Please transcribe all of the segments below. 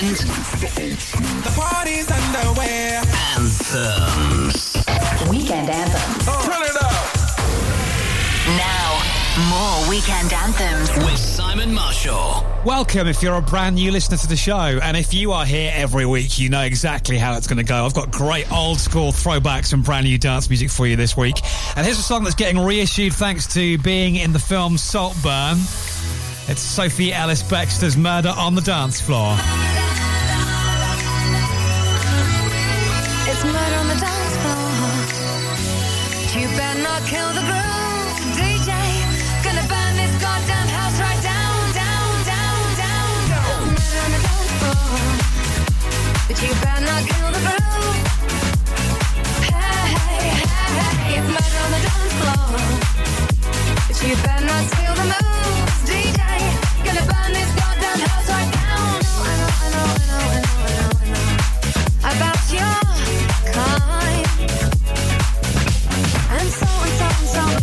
the party's underway. Anthems. Weekend anthems. Oh. Turn it up. Now, more weekend anthems with Simon Marshall. Welcome if you're a brand new listener to the show. And if you are here every week, you know exactly how it's going to go. I've got great old school throwbacks and brand new dance music for you this week. And here's a song that's getting reissued thanks to being in the film Saltburn. It's Sophie Ellis Bextor's Murder on the Dance Floor. DJ, gonna burn this goddamn house right down. I know, I know, I know, I know. I know.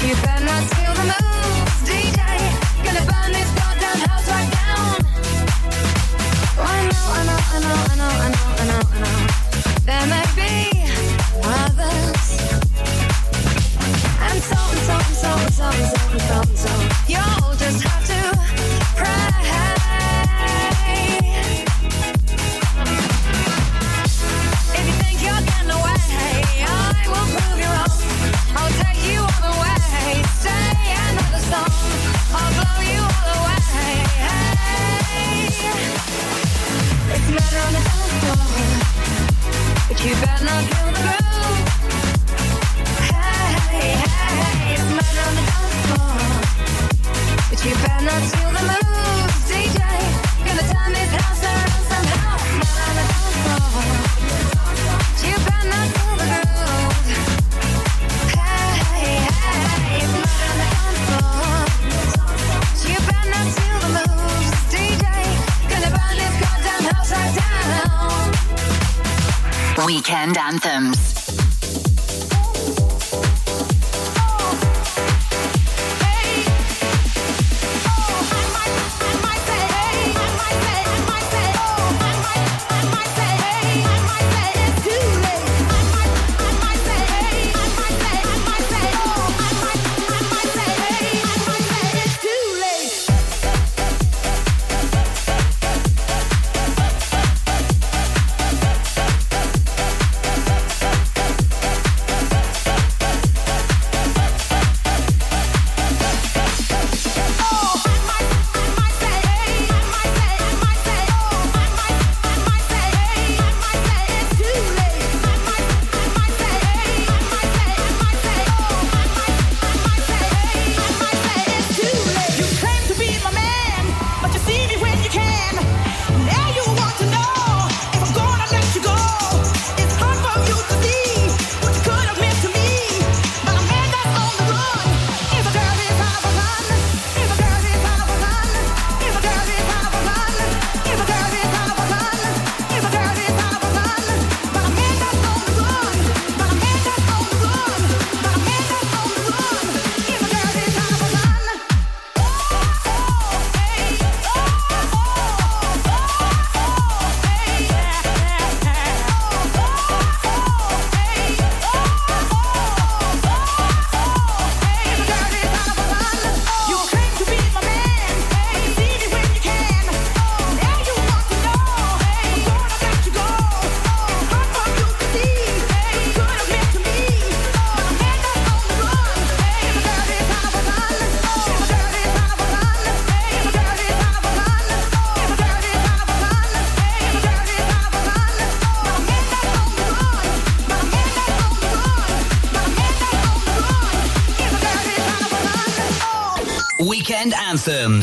You better not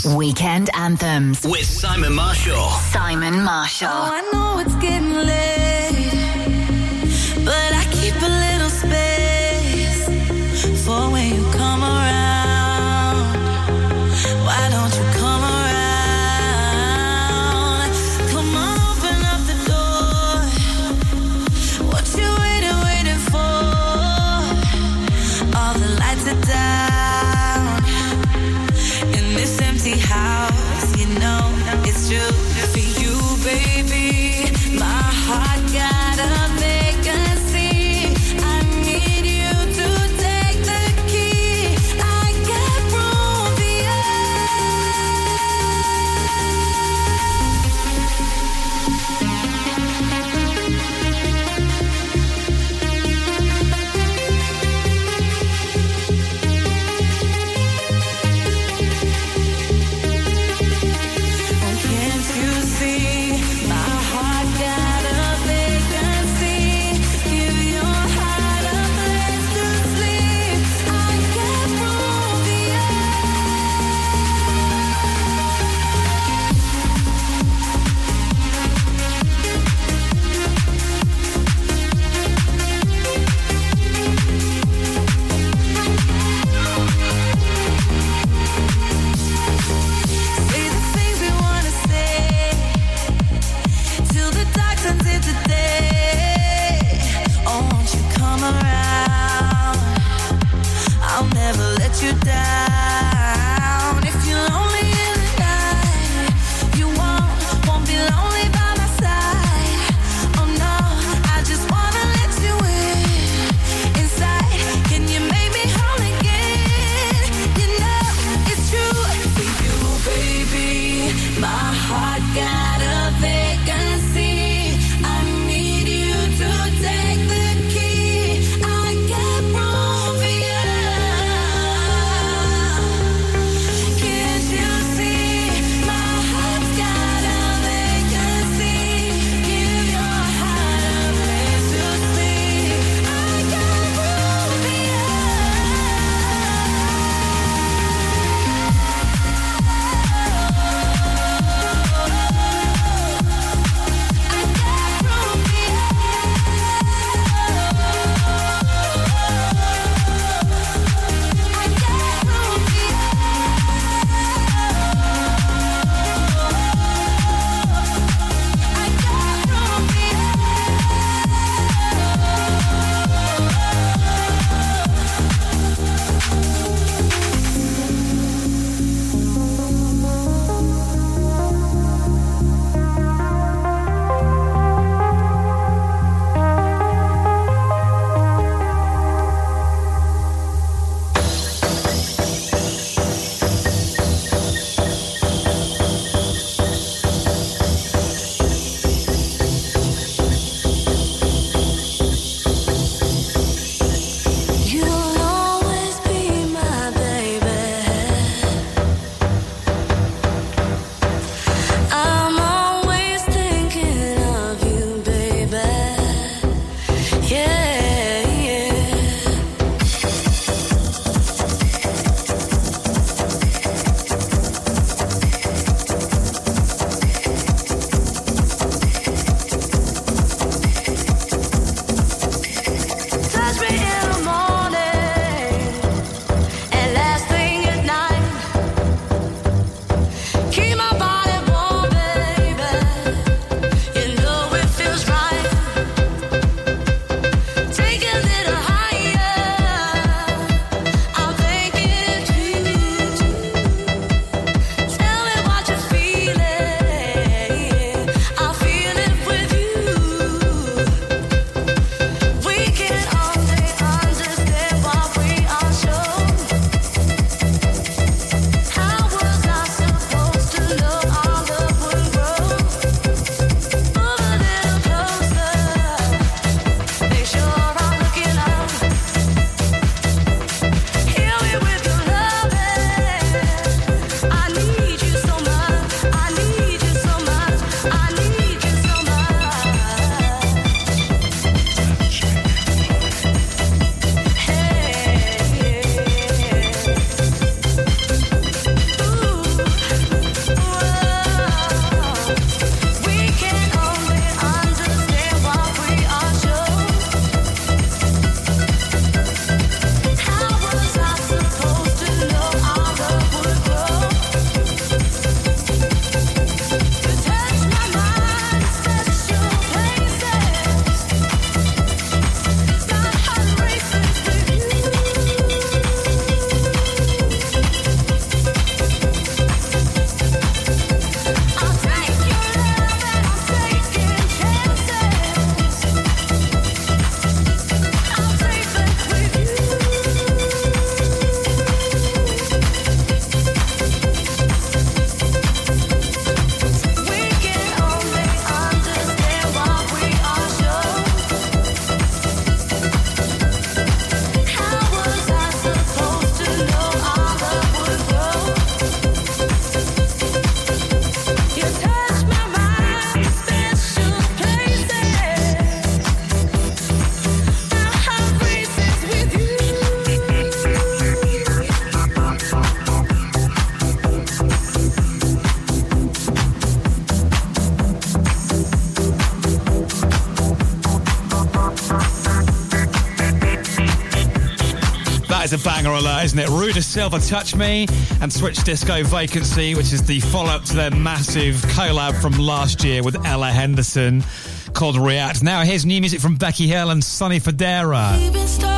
Weekend Anthems. With Simon Marshall. Simon Marshall. a banger alert, isn't it? Rui da Silva Touch Me and Switch Disco Vacancy, which is the follow up to their massive collab from last year with Ella Henderson called React. Now, here's new music from Becky Hill and Sonny Fodera.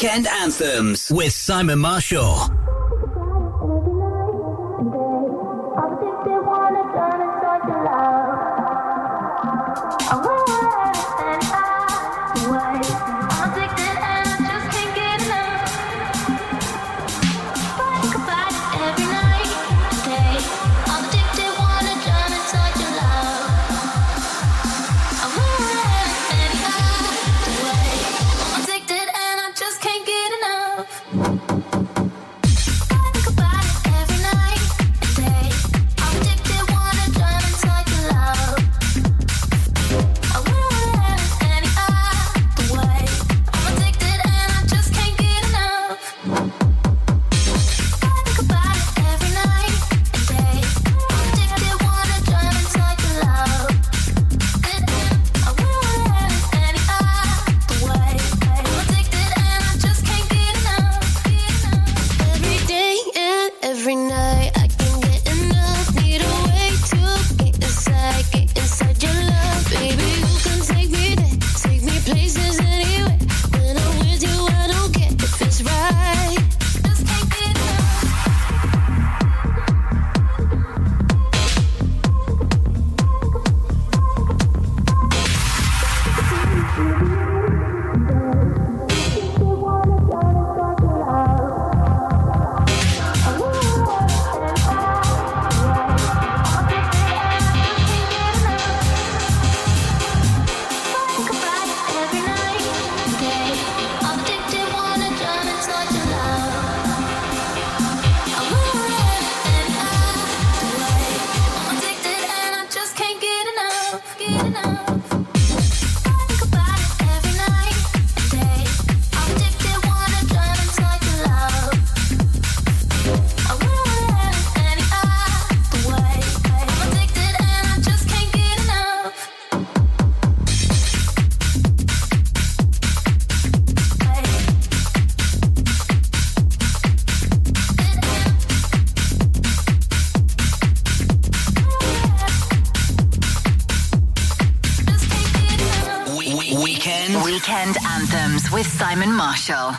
Weekend Anthems with Simon Marshall. Simon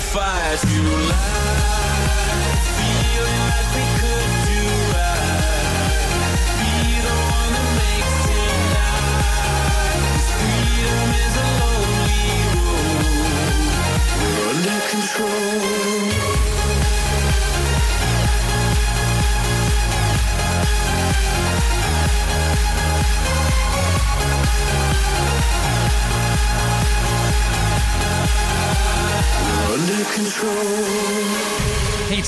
sacrifice you life.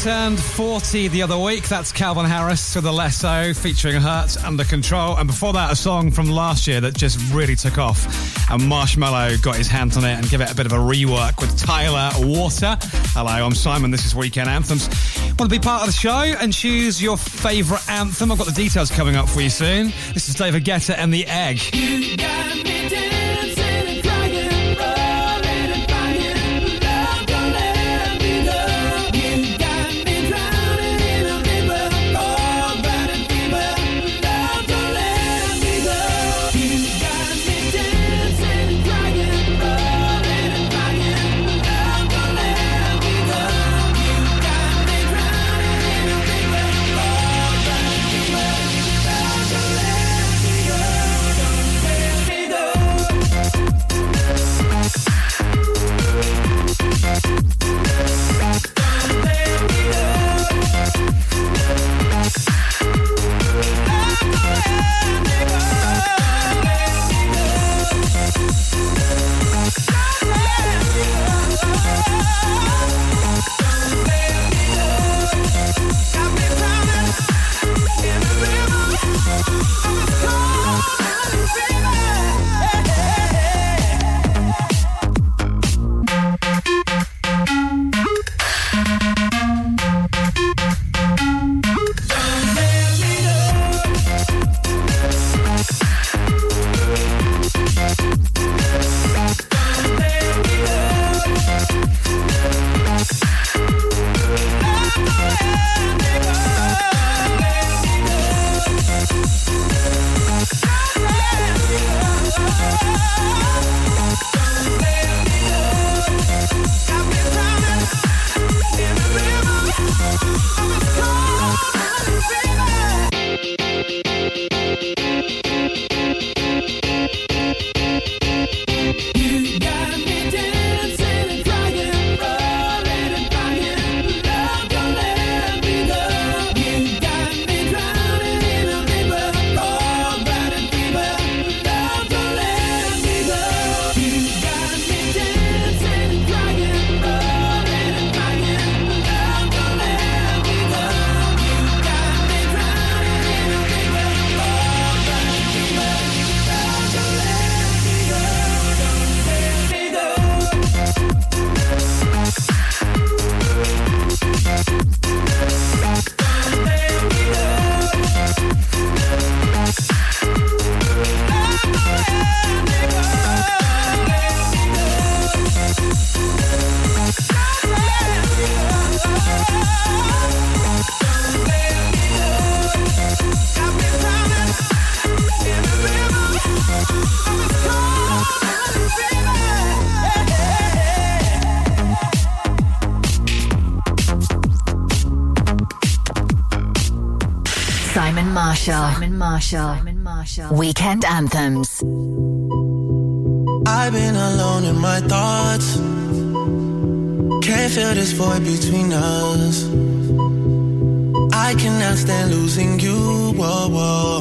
Turned 40 the other week. That's Calvin Harris with Alesso featuring Hurts Under Control. And before that, a song from last year that just really took off. And Marshmello got his hands on it and give it a bit of a rework with Tyla Water. Hello, I'm Simon. This is Weekend Anthems. Want to be part of the show and choose your favourite anthem? I've got the details coming up for you soon. This is David Guetta and The Egg. Marshall. Simon Marshall. Simon Marshall. Weekend Anthems. I've been alone in my thoughts. Can't feel this void between us. I cannot stand losing you. Whoa, whoa.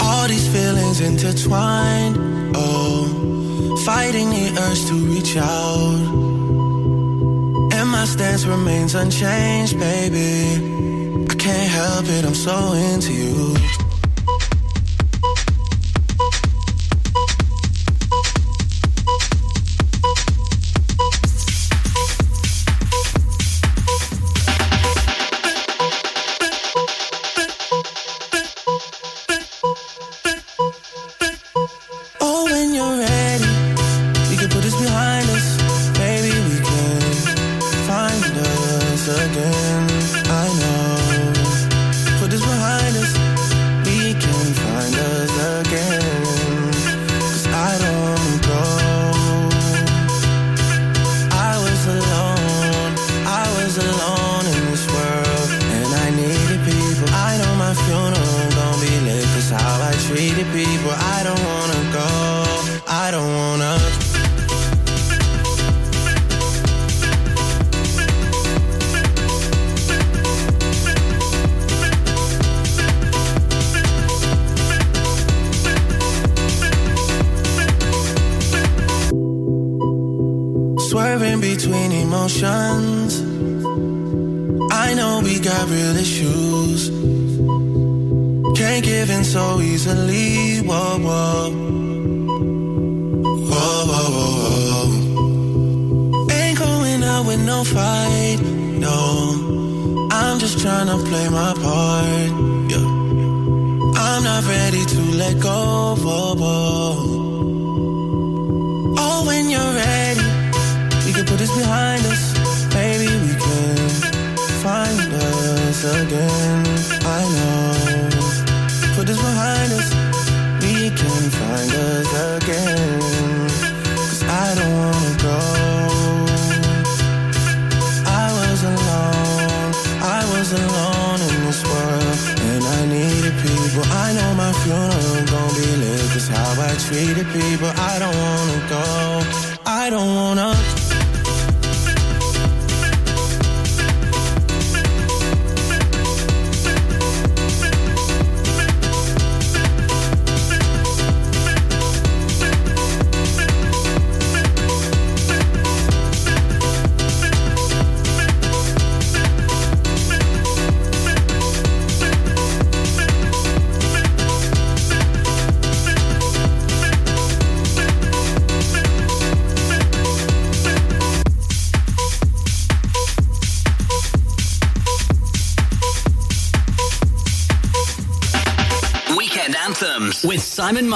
All these feelings intertwined. Oh, fighting the urge to reach out. My stance remains unchanged, baby. I can't help it, I'm so into you.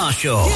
Marshall.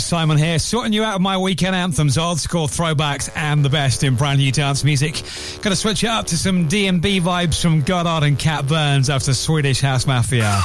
Simon here, sorting you out of my weekend anthems, old school throwbacks, and the best in brand new dance music. Gonna switch it up to some DNB vibes from Goddard and Cat Burns after Swedish House Mafia.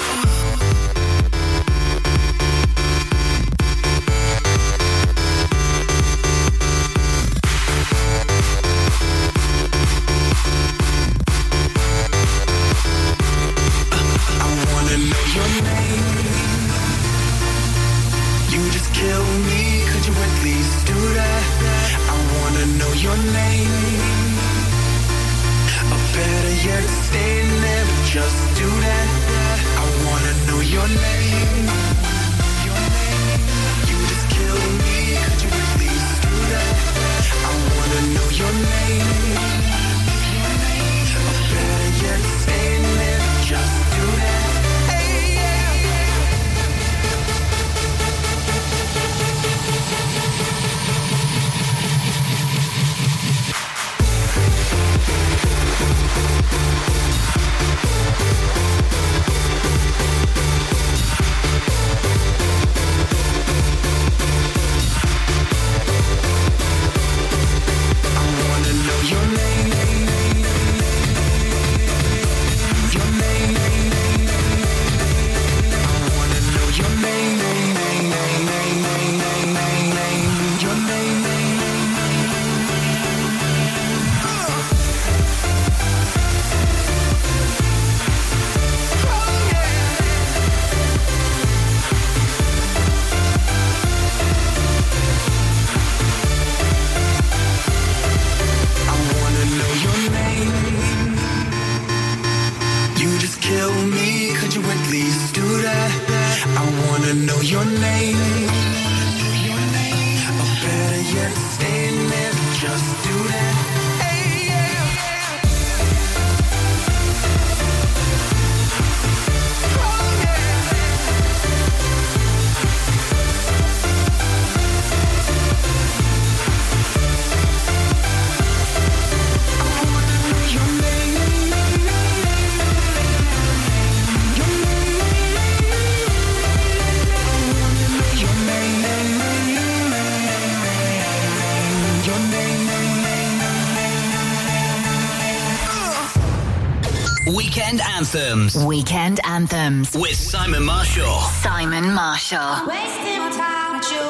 Anthems. Weekend Anthems. With Simon Marshall. Simon Marshall. Wasting my time with you.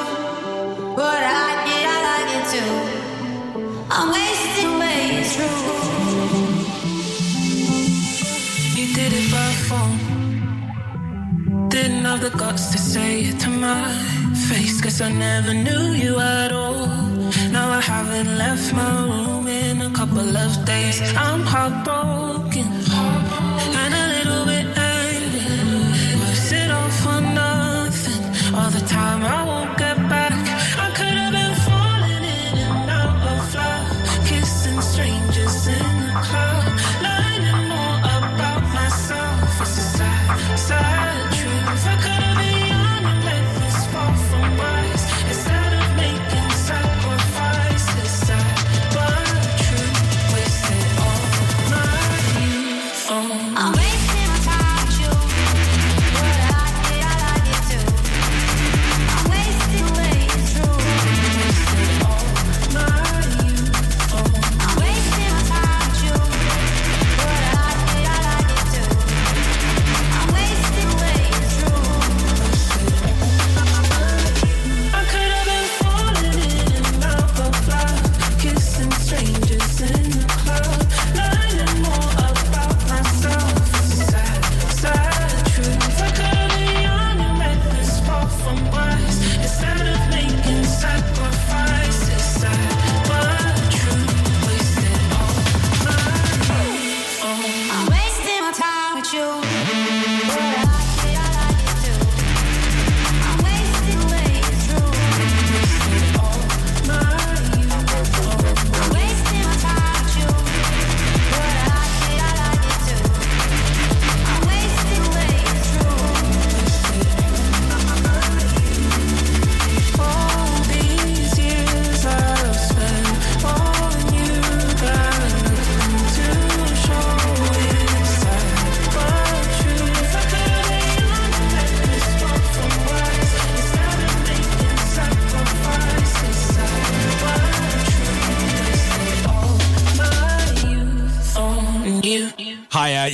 But I get, I like it too. I'm wasting way through. You did it by phone. Didn't have the guts to say it to my face. Cause I never knew you at all. Now I haven't left my room in a couple of days. I'm heartbroken.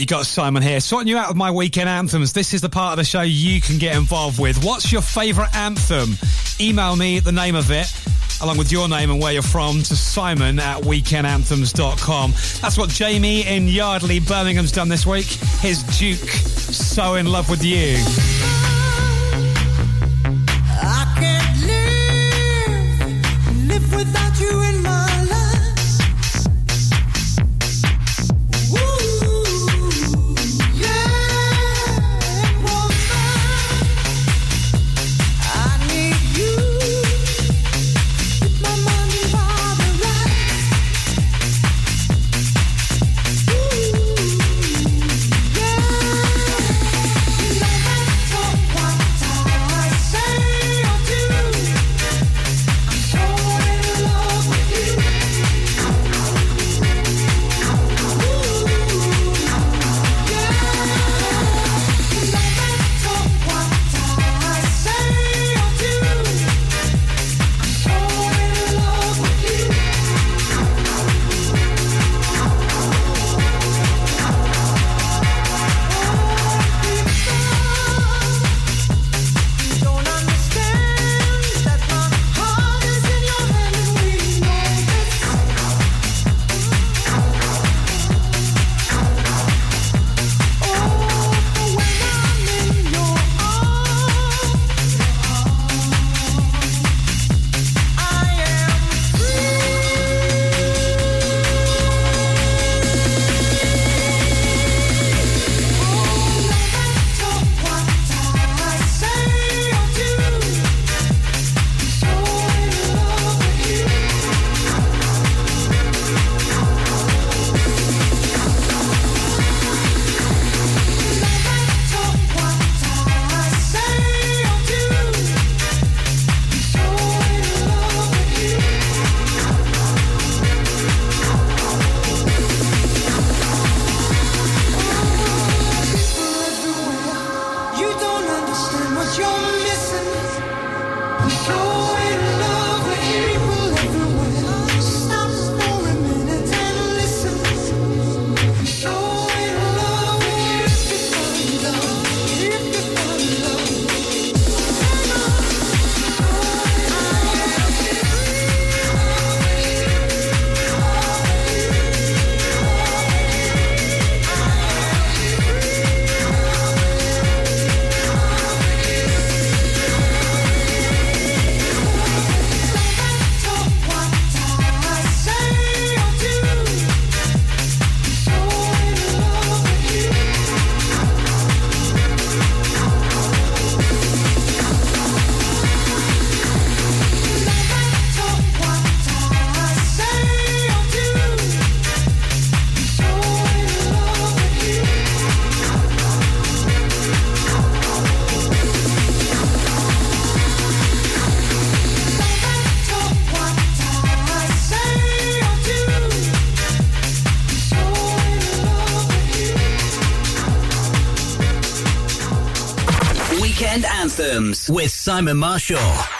you got, Simon, here. Sorting you out with my weekend anthems. This is the part of the show you can get involved with. What's your favourite anthem? Email me the name of it along with your name and where you're from to simon at weekendanthems.com. That's what Jamie in Yardley, Birmingham's done this week. His Duke, So In Love With You. Simon Marshall.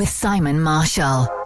With Simon Marshall.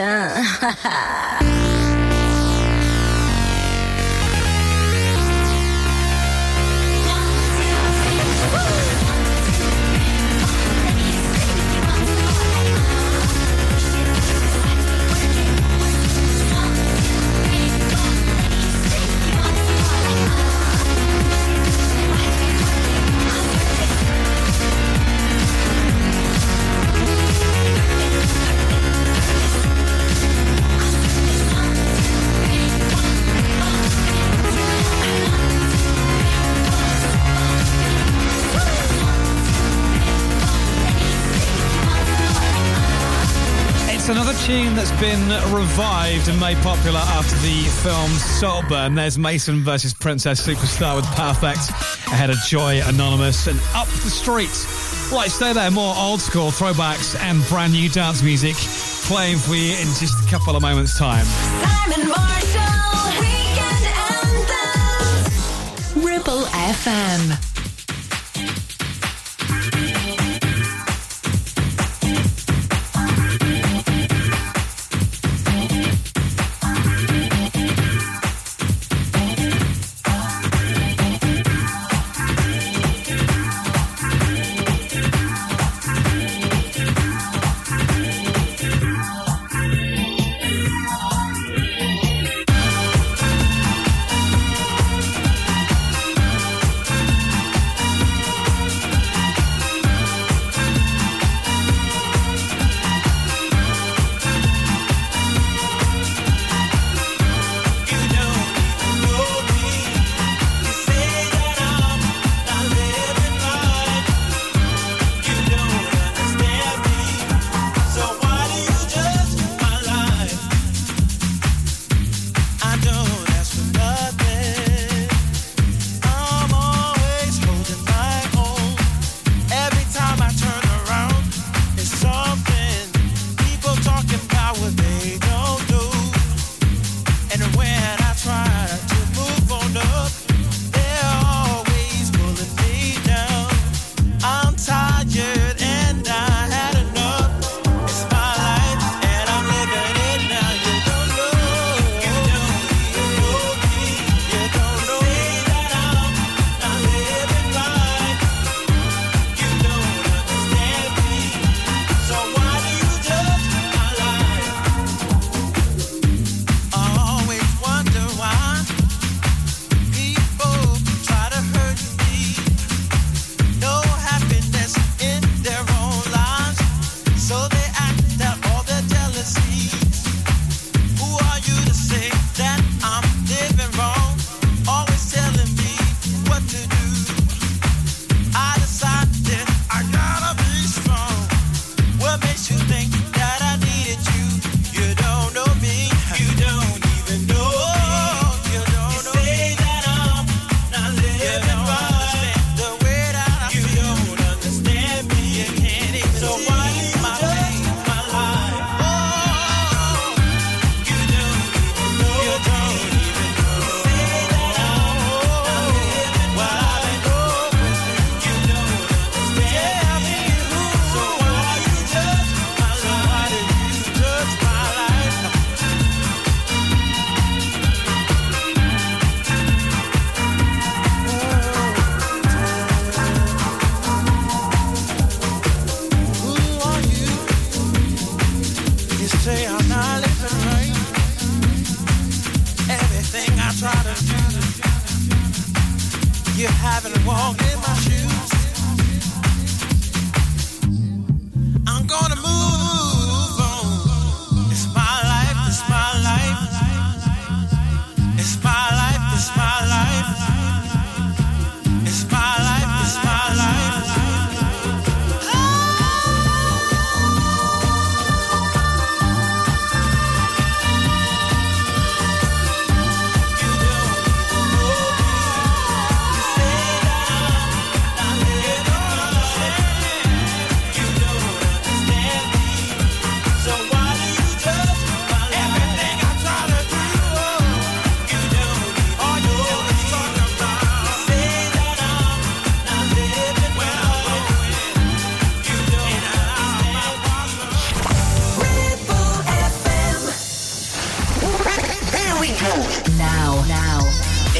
嗯哈哈。been revived and made popular after the film Saltburn. There's Mason versus Princess Superstar with Perfect ahead of Joy Anonymous and Up the Street. Right, stay there. More old school throwbacks and brand new dance music playing for you in just a couple of moments' time. Simon Marshall, Weekend Ripple FM.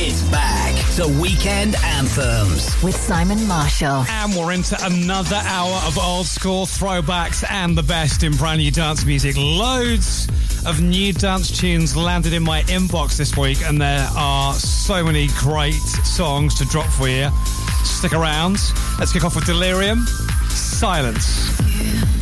It's back to Weekend Anthems. with Simon Marshall. And we're into another hour of old school throwbacks and the best in brand new dance music. Loads of new dance tunes landed in my inbox this week, and there are so many great songs to drop for you. Stick around. Let's kick off with Delerium. Silence. Heaven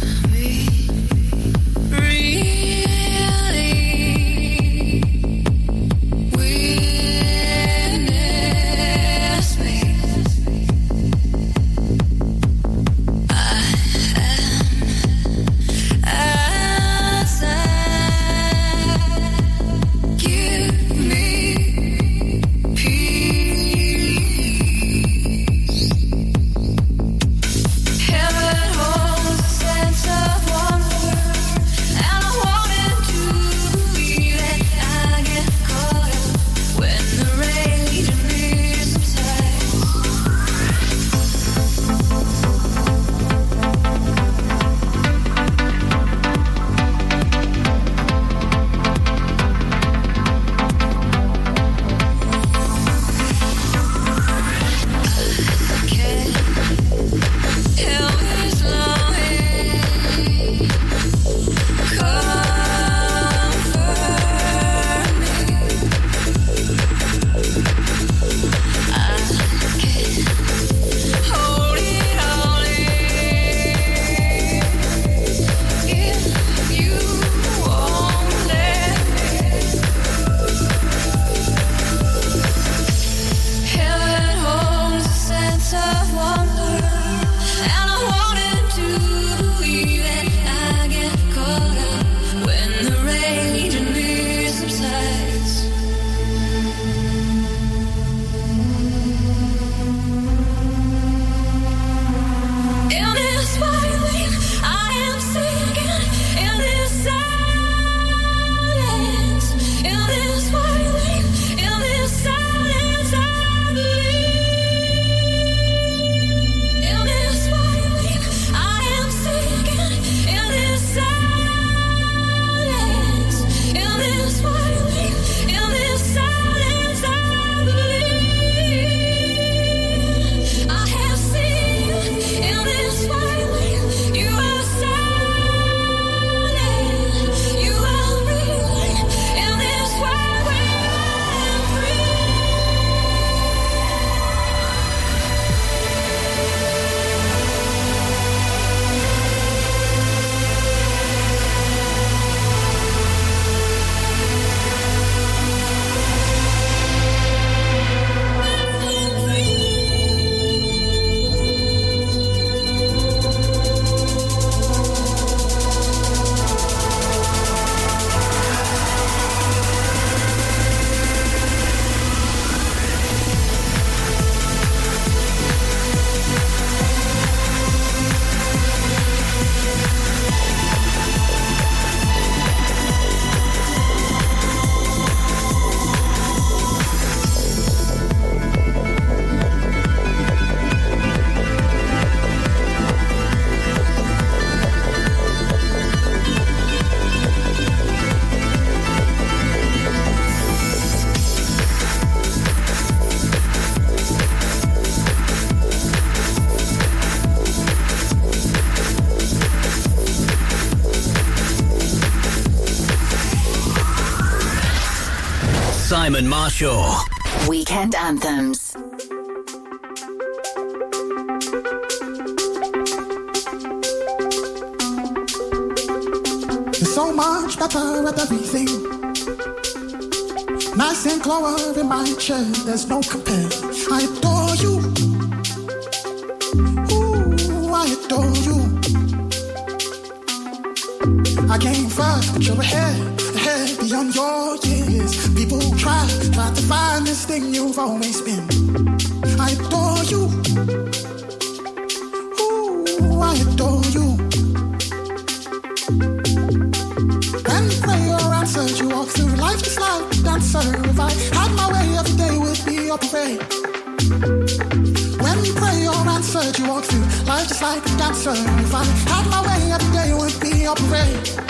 Simon Marshall. Weekend Anthems. It's so much better at everything. Nice and clover in my chair, there's no compare. I adore you. Ooh, I adore you. I came first, but you're ahead. finest thing you've always been. I adore you. Ooh, I adore you. And pray your answer you walk through life just like a dancer. If I had my way, every day would be a parade. When you pray your answer you walk through life just like a dancer. If I had my way, every day would be a parade.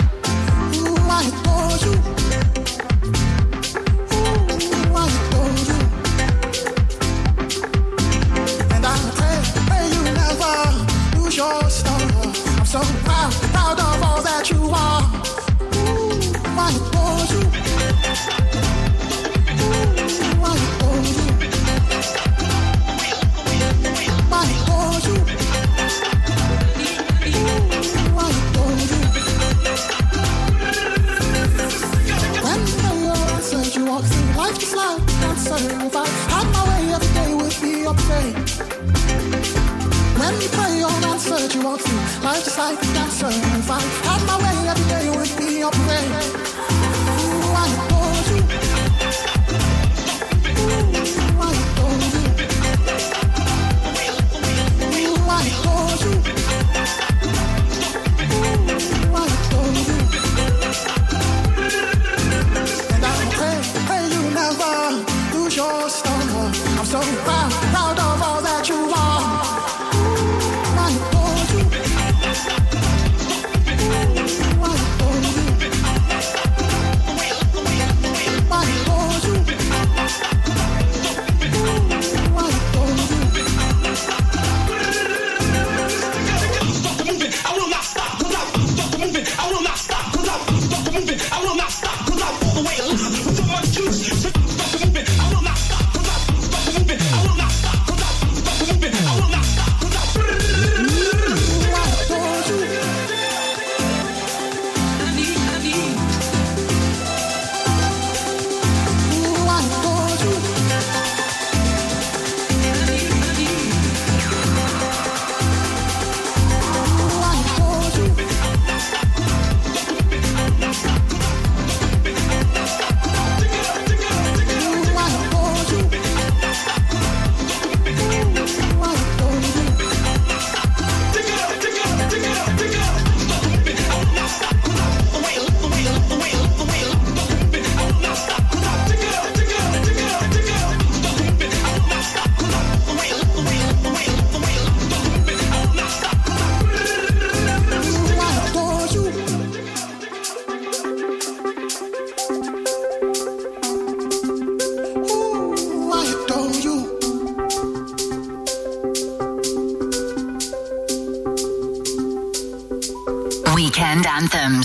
anthems.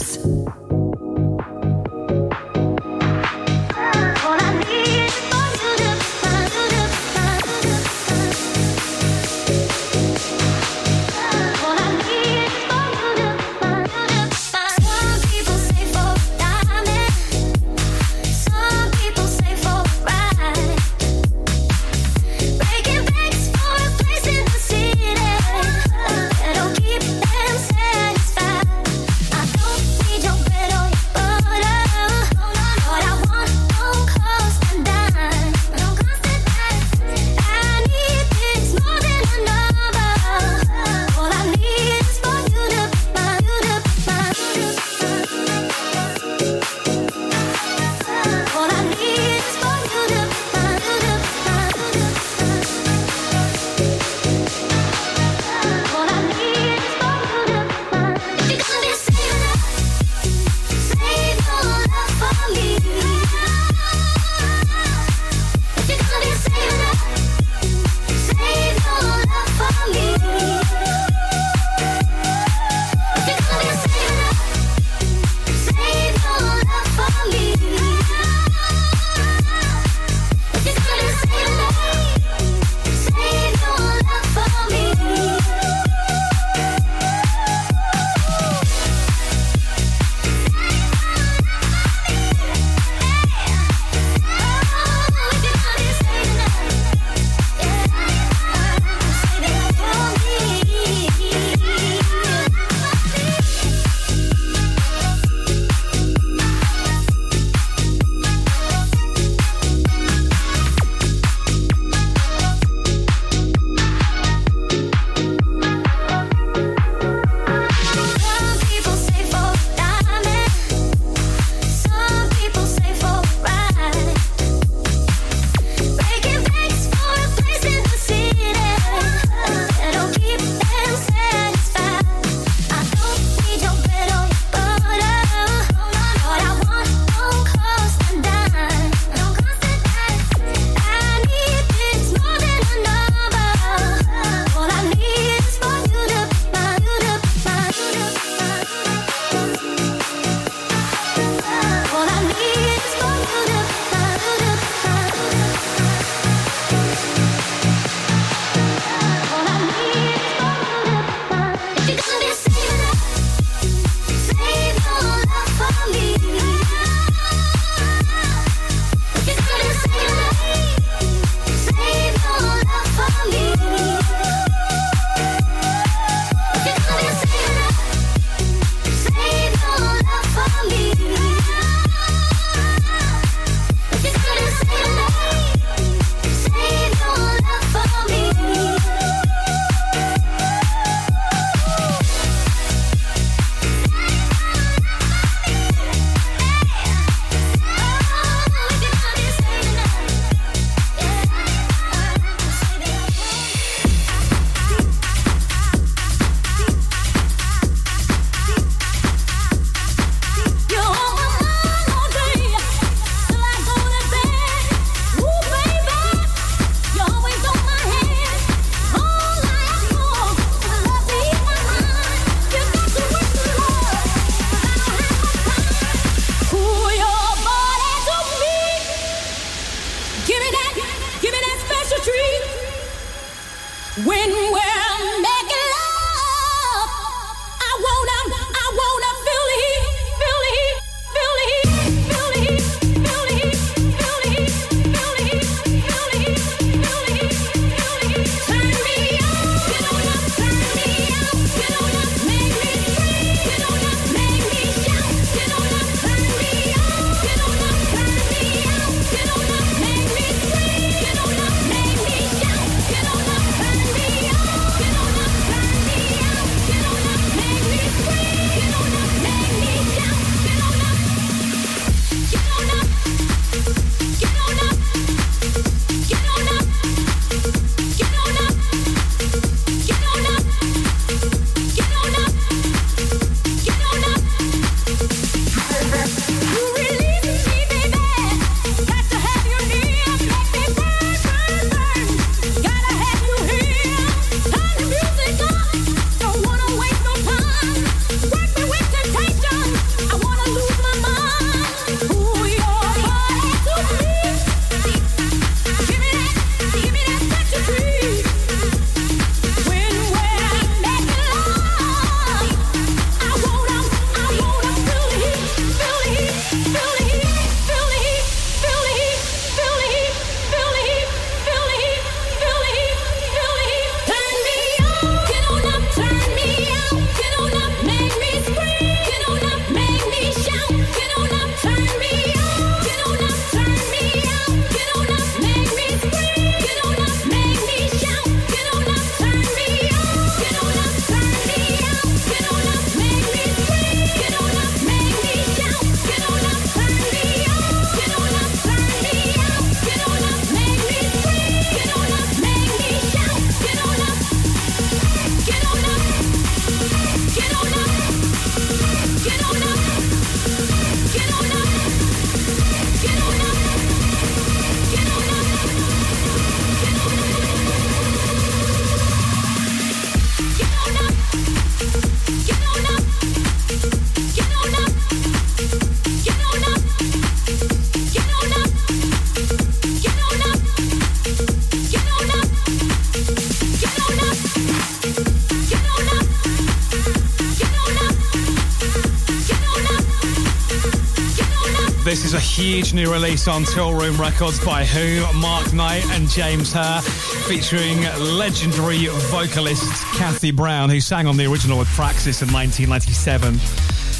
fresh new release on Toolroom Records by Who, Mark Knight and James Hurr, featuring legendary vocalist Kathy Brown, who sang on the original with Praxis in 1997.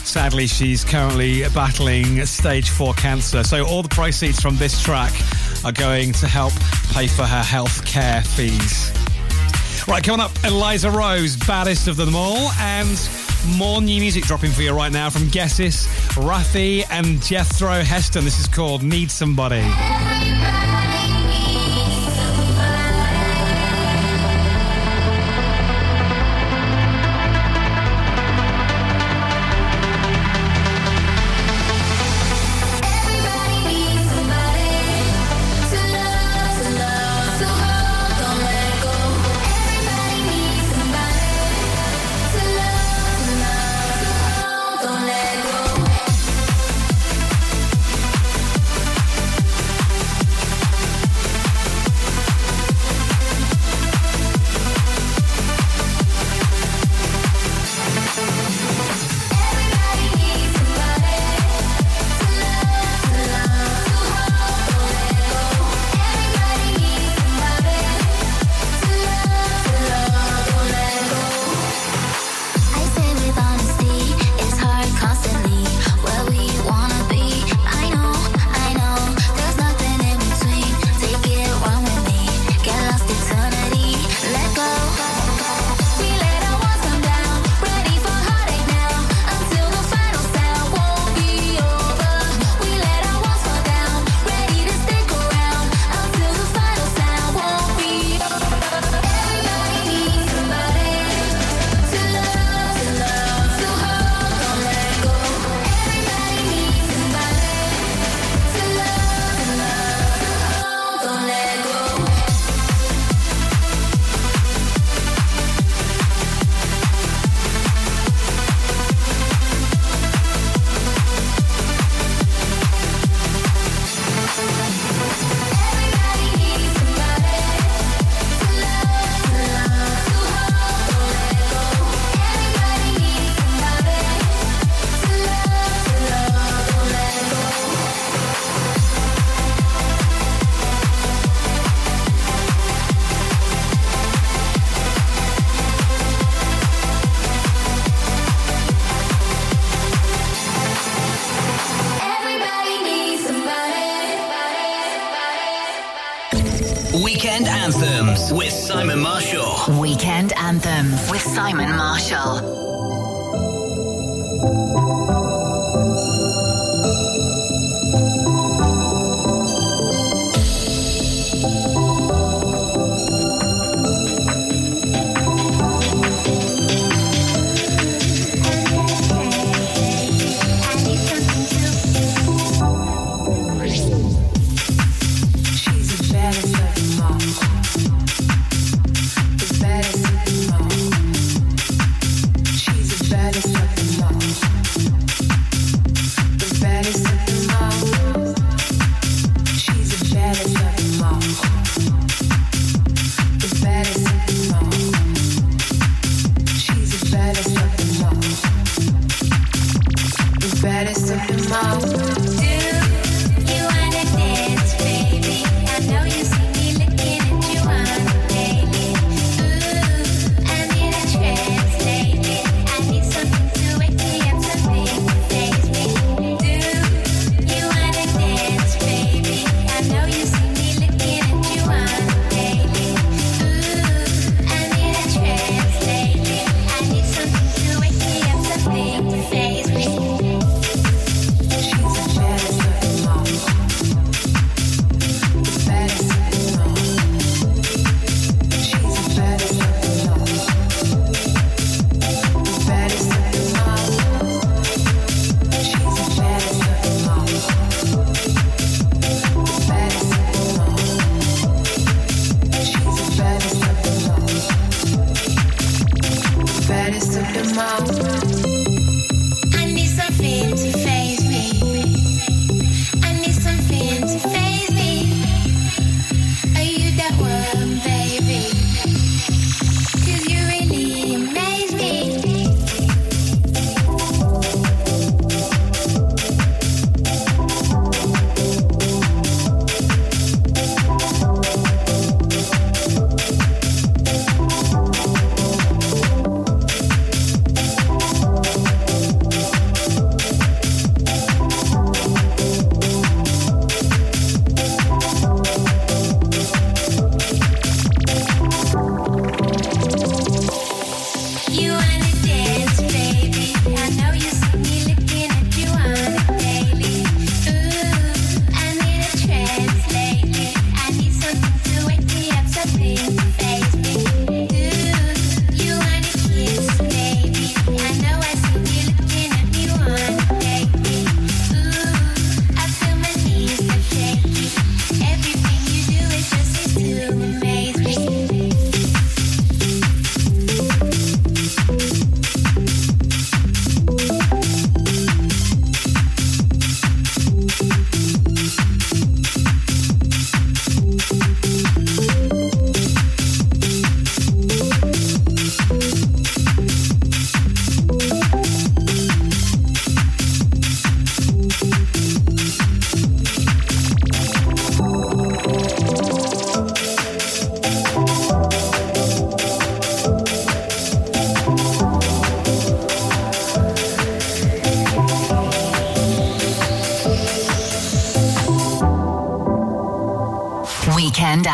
Sadly, she's currently battling stage 4 cancer, so all the proceeds from this track are going to help pay for her health care fees. Right, coming up, Eliza Rose, baddest of them all, and more new music dropping for you right now from Guessis Ruffy and Jethro Heston. This is called Need Somebody.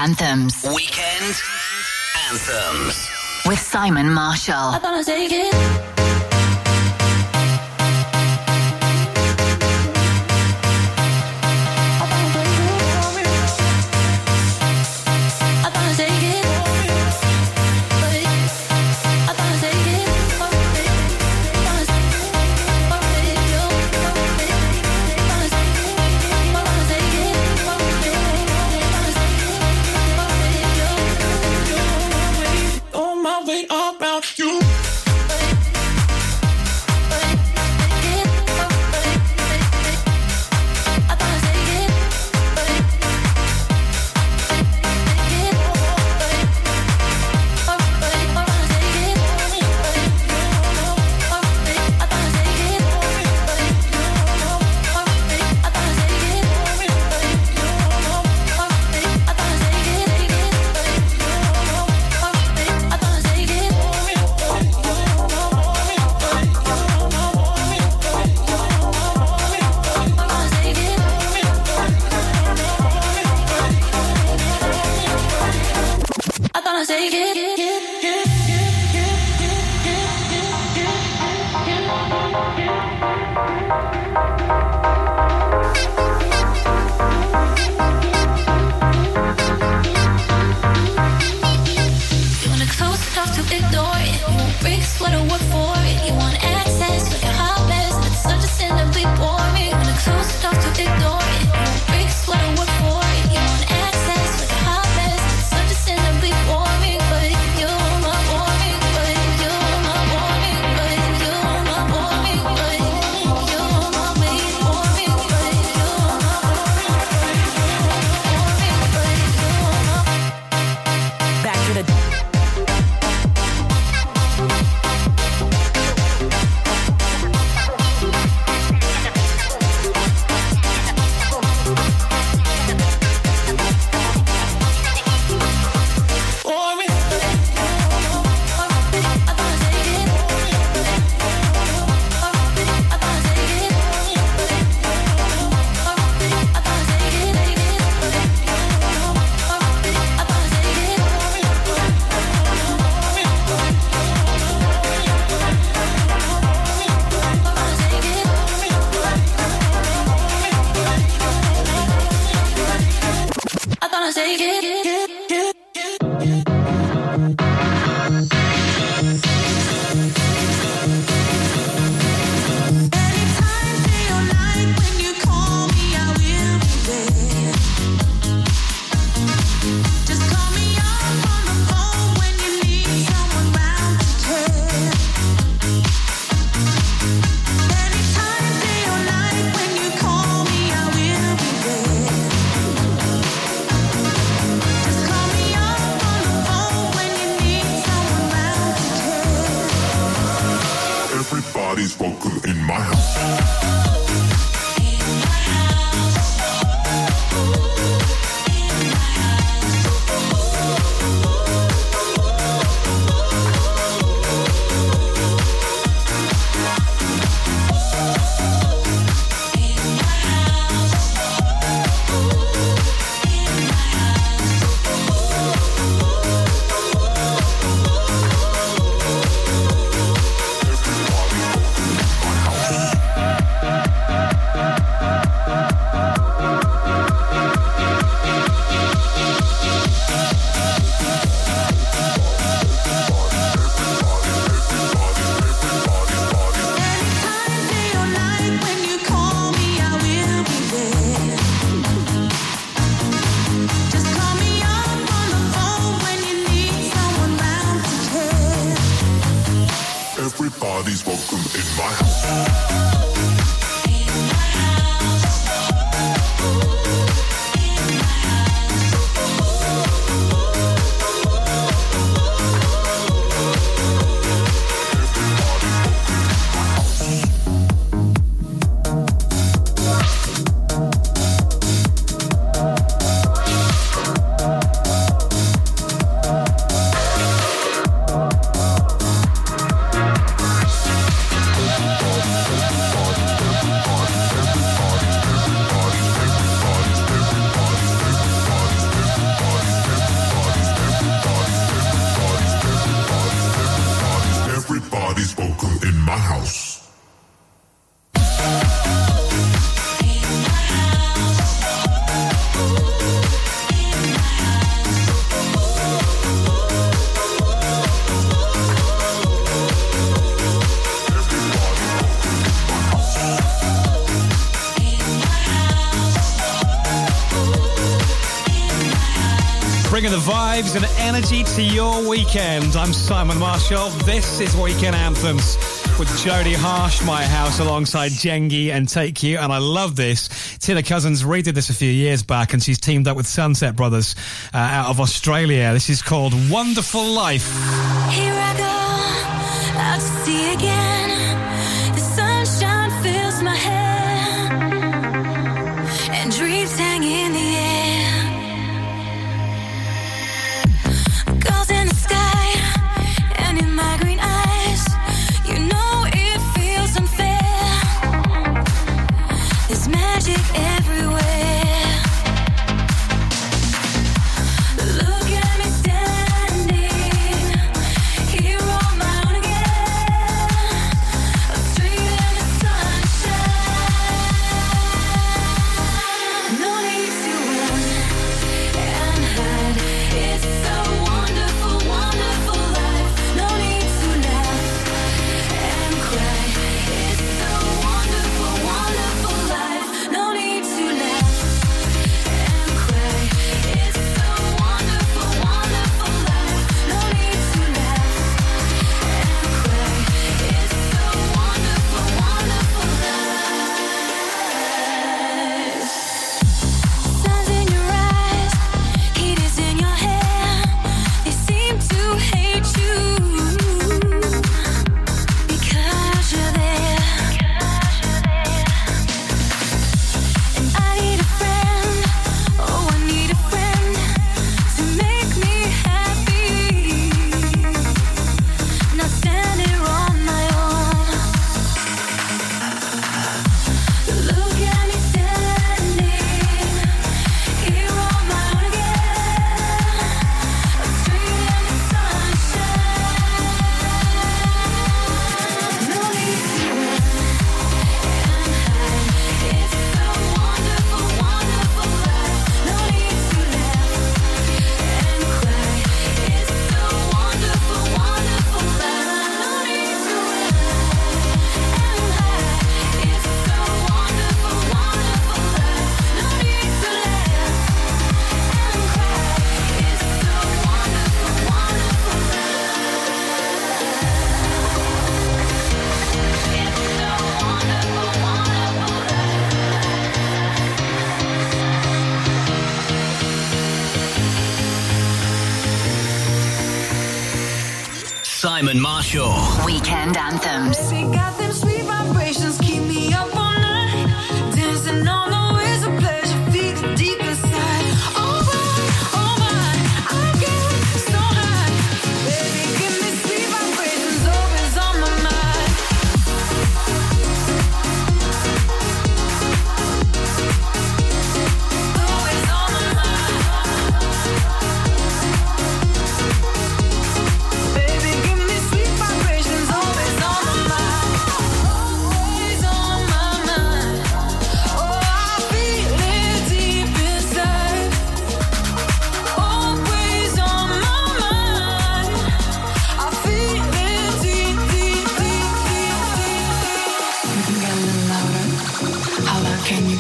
Anthems Weekend Anthems. with Simon Marshall. bringing the vibes and energy to your weekend. I'm Simon Marshall. This is Weekend Anthems with Jodie Harsh, my house alongside Jengi and Take You. And I love this. Tina Cousins redid this a few years back, and she's teamed up with Sunset Brothers uh, out of Australia. This is called Wonderful Life. Here I go, I'll see again.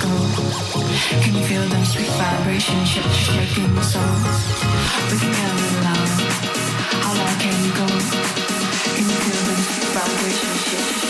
Can you feel them sweet vibrations shaking soul? We can get a little. How long can you go? Can you feel them vibrations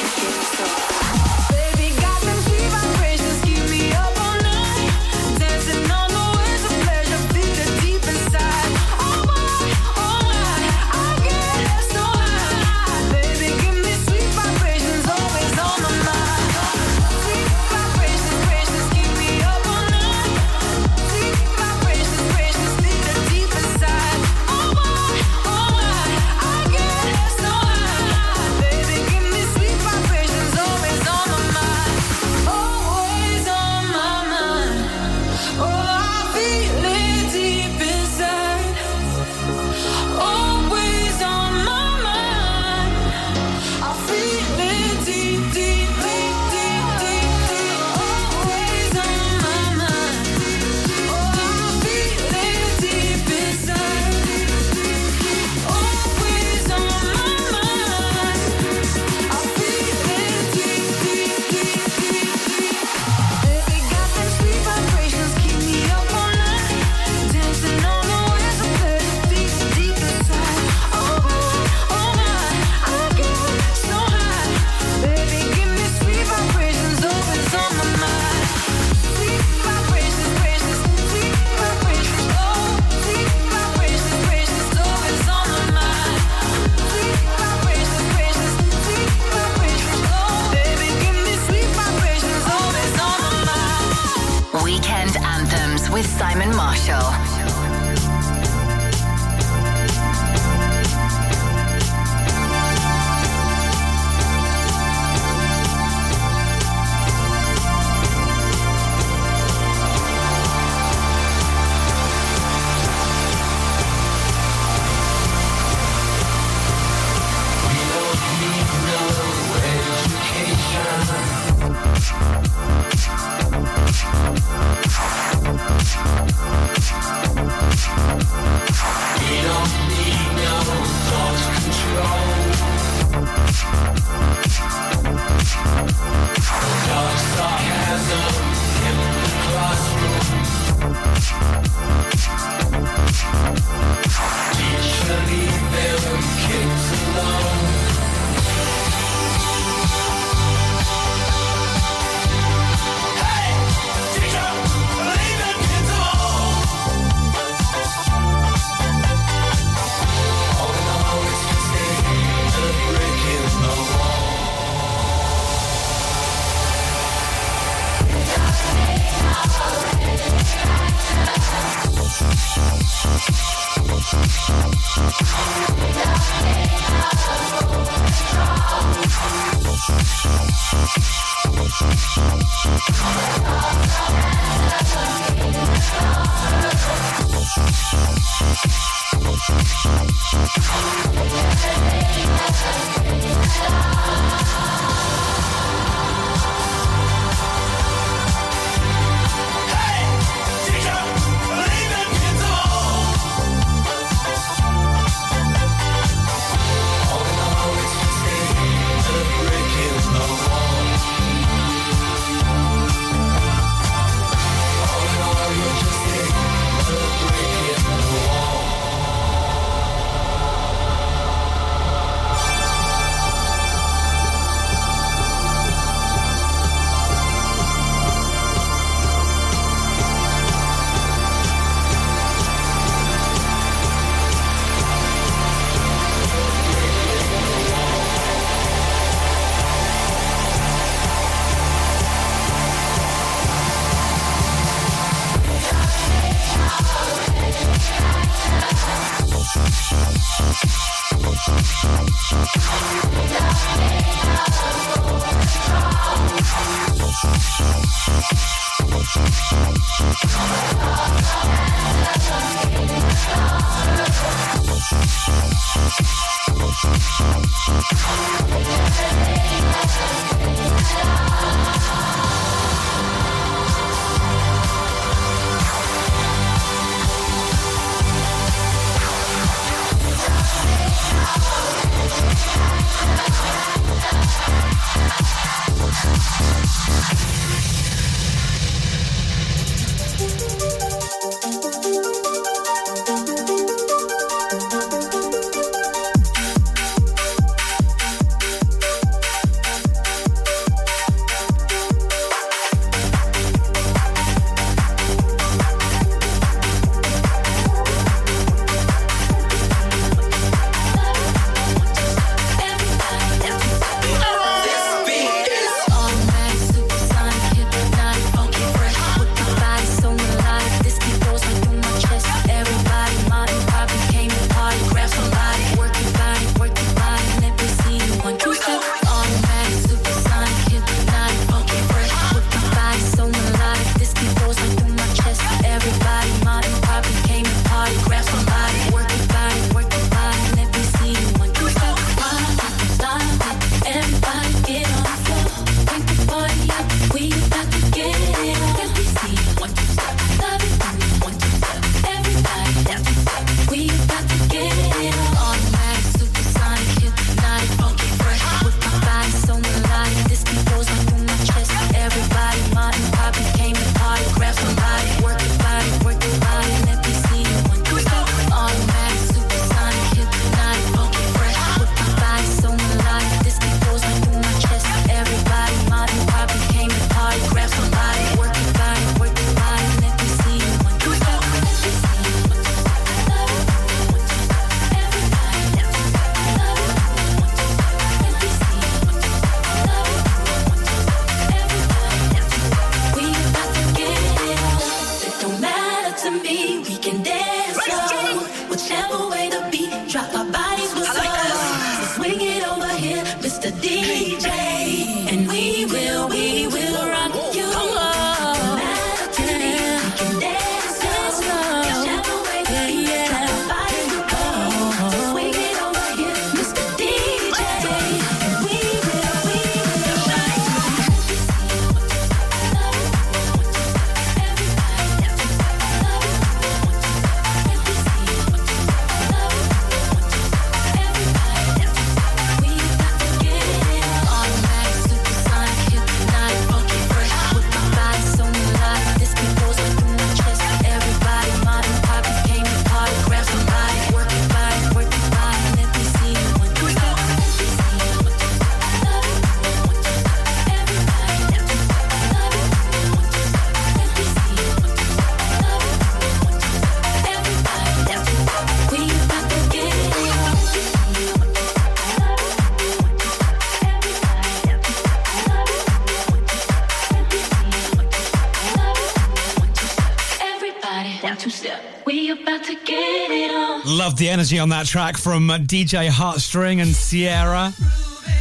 energy on that track from DJ Heartstring and Sierra.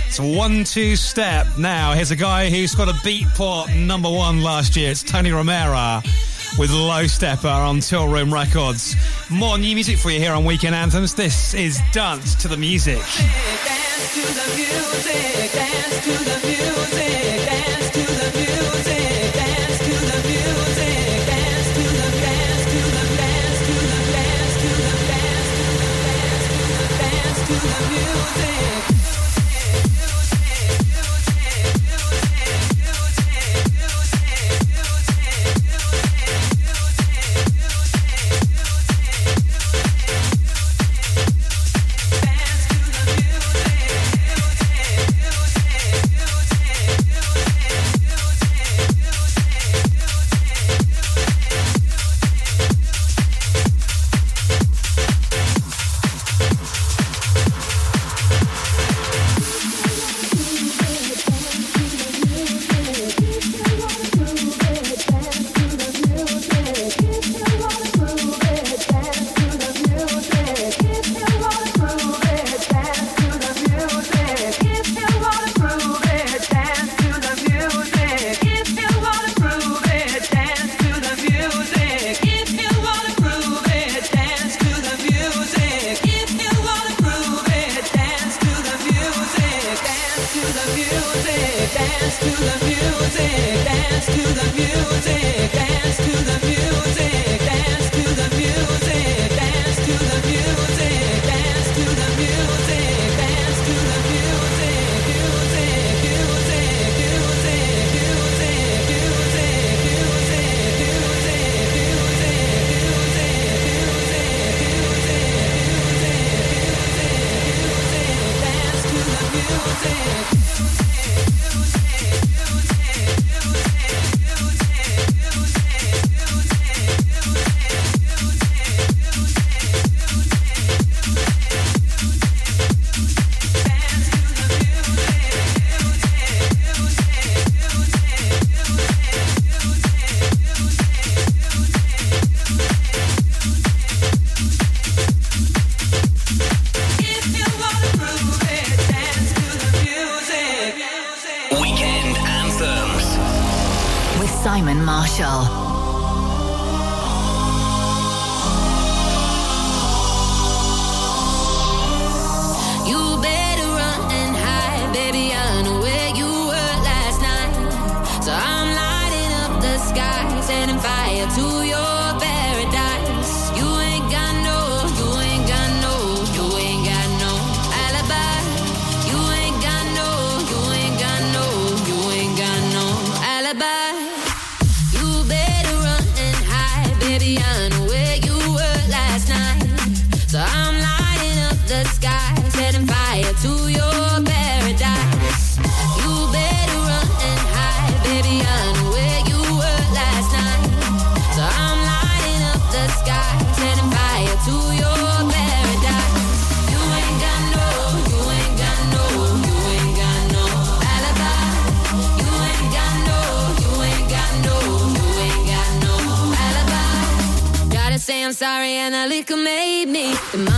It's one two step. Now, here's a guy who's got a beatport number one last year. It's Tony Romera with Low Stepper on Toolroom Records. More new music for you here on Weekend Anthems. This is Dance to the Music. Dance to the music sorry, Angelica made me.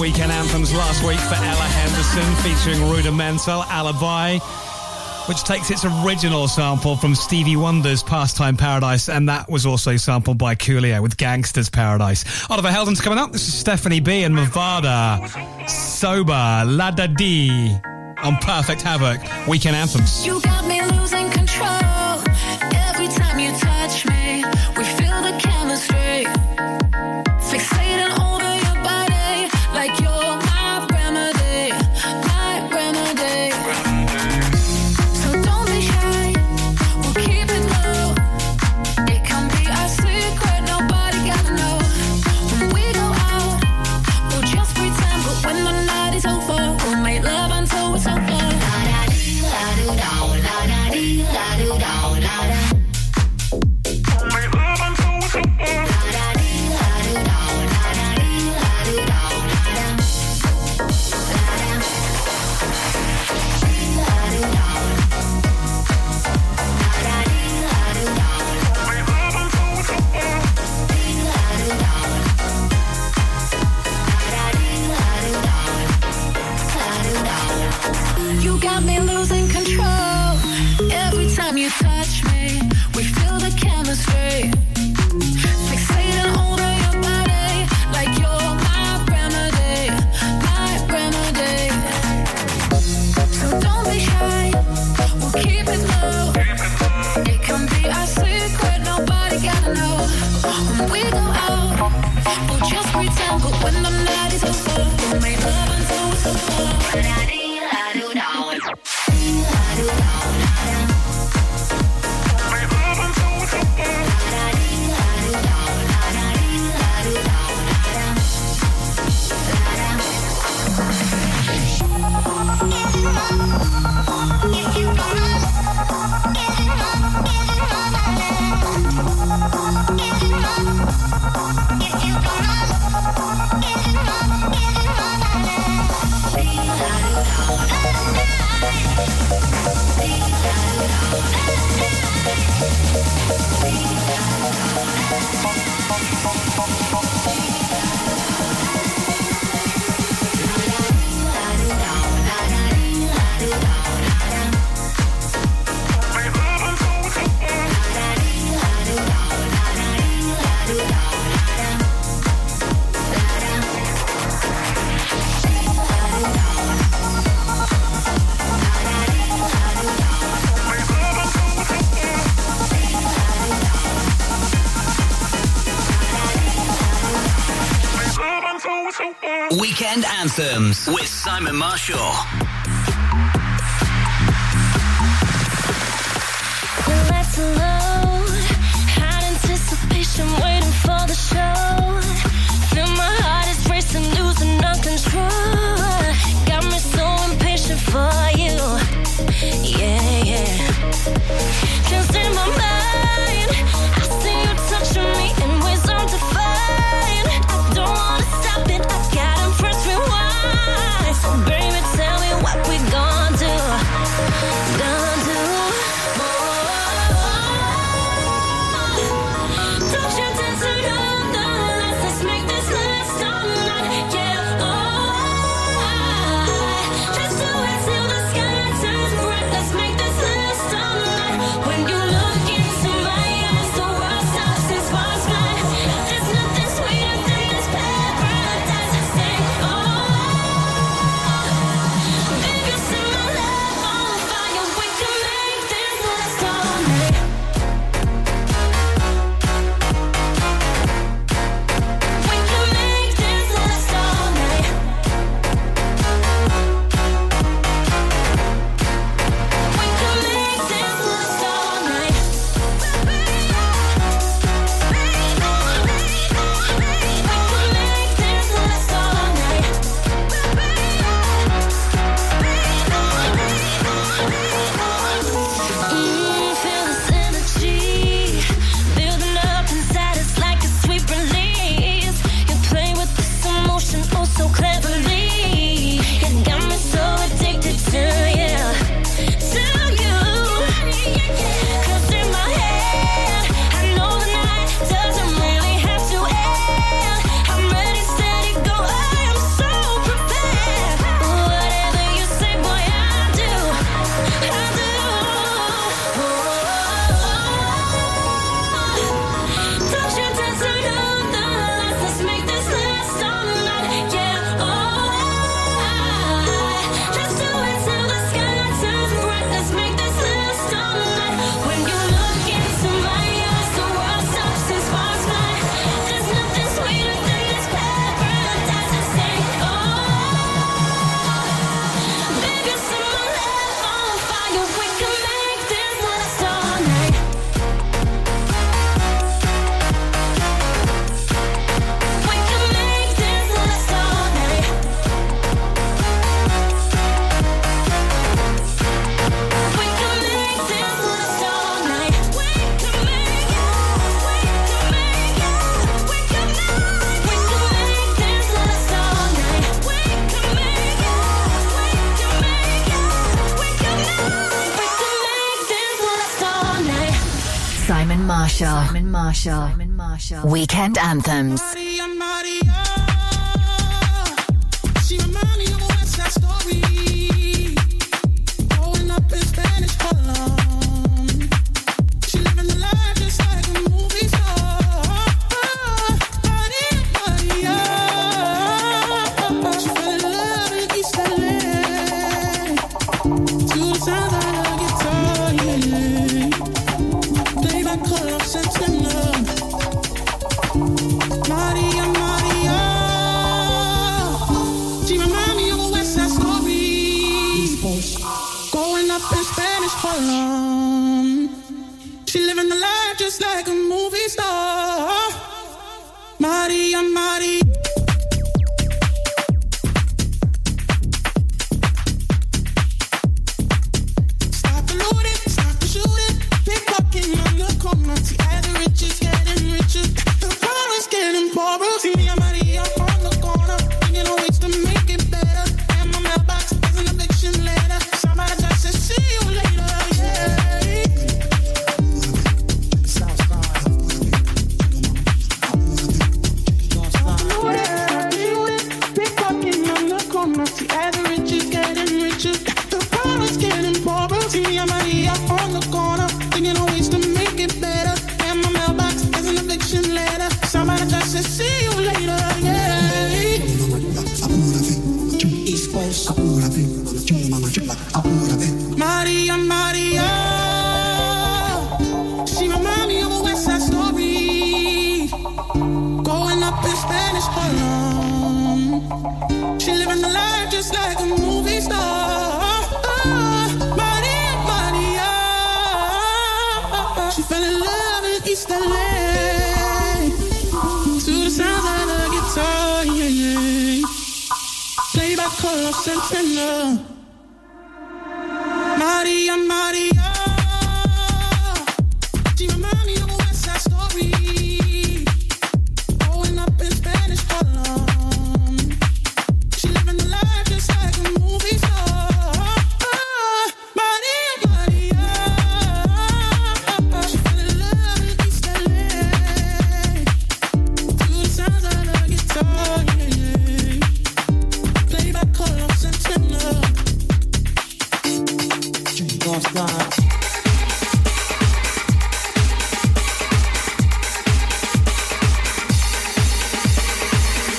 weekend anthems last week for Ella Henderson featuring Rudimental Alibi, which takes its original sample from Stevie Wonder's Pastime Paradise, and that was also sampled by Coolio with Gangster's Paradise. Oliver Heldens coming up. This is Stephanie B and Mavada. Sober, La Da Dee on Perfect Havoc, Weekend Anthems. Simon Marshall. Weekend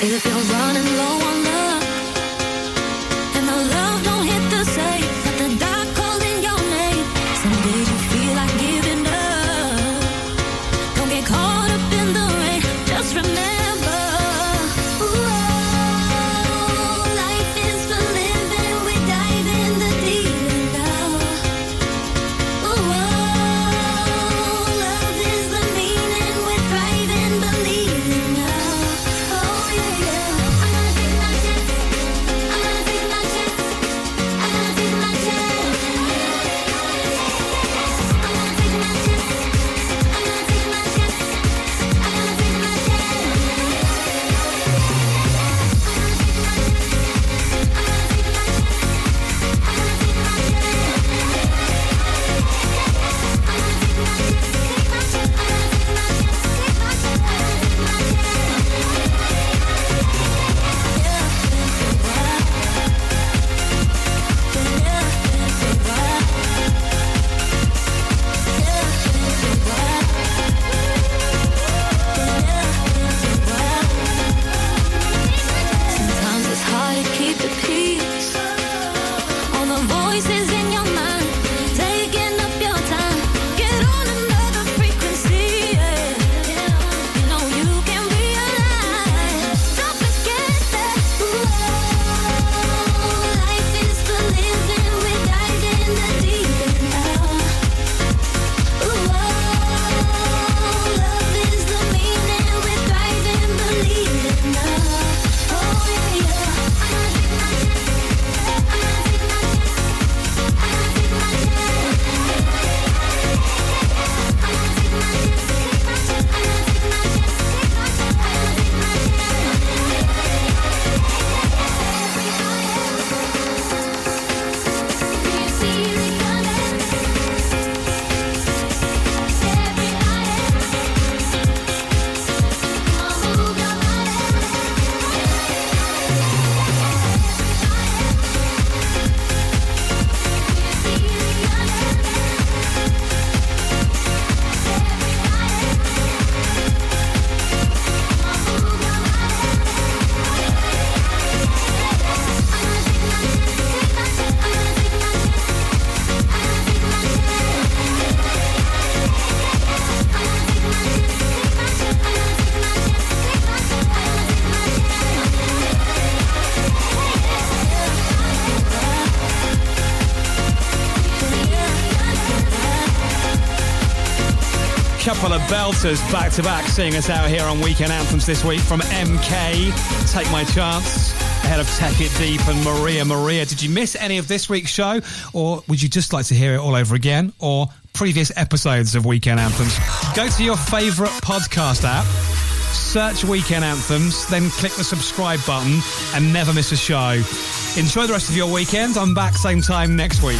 If it was running low on love couple of belters back to back seeing us out here on Weekend Anthems this week from MK. Take my chance ahead of Tech It Deep and Maria Maria. Did you miss any of this week's show, or would you just like to hear it all over again, or previous episodes of Weekend Anthems? Go to your favourite podcast app search Weekend Anthems, then click the subscribe button and never miss a show. Enjoy the rest of your weekend. I'm back same time next week.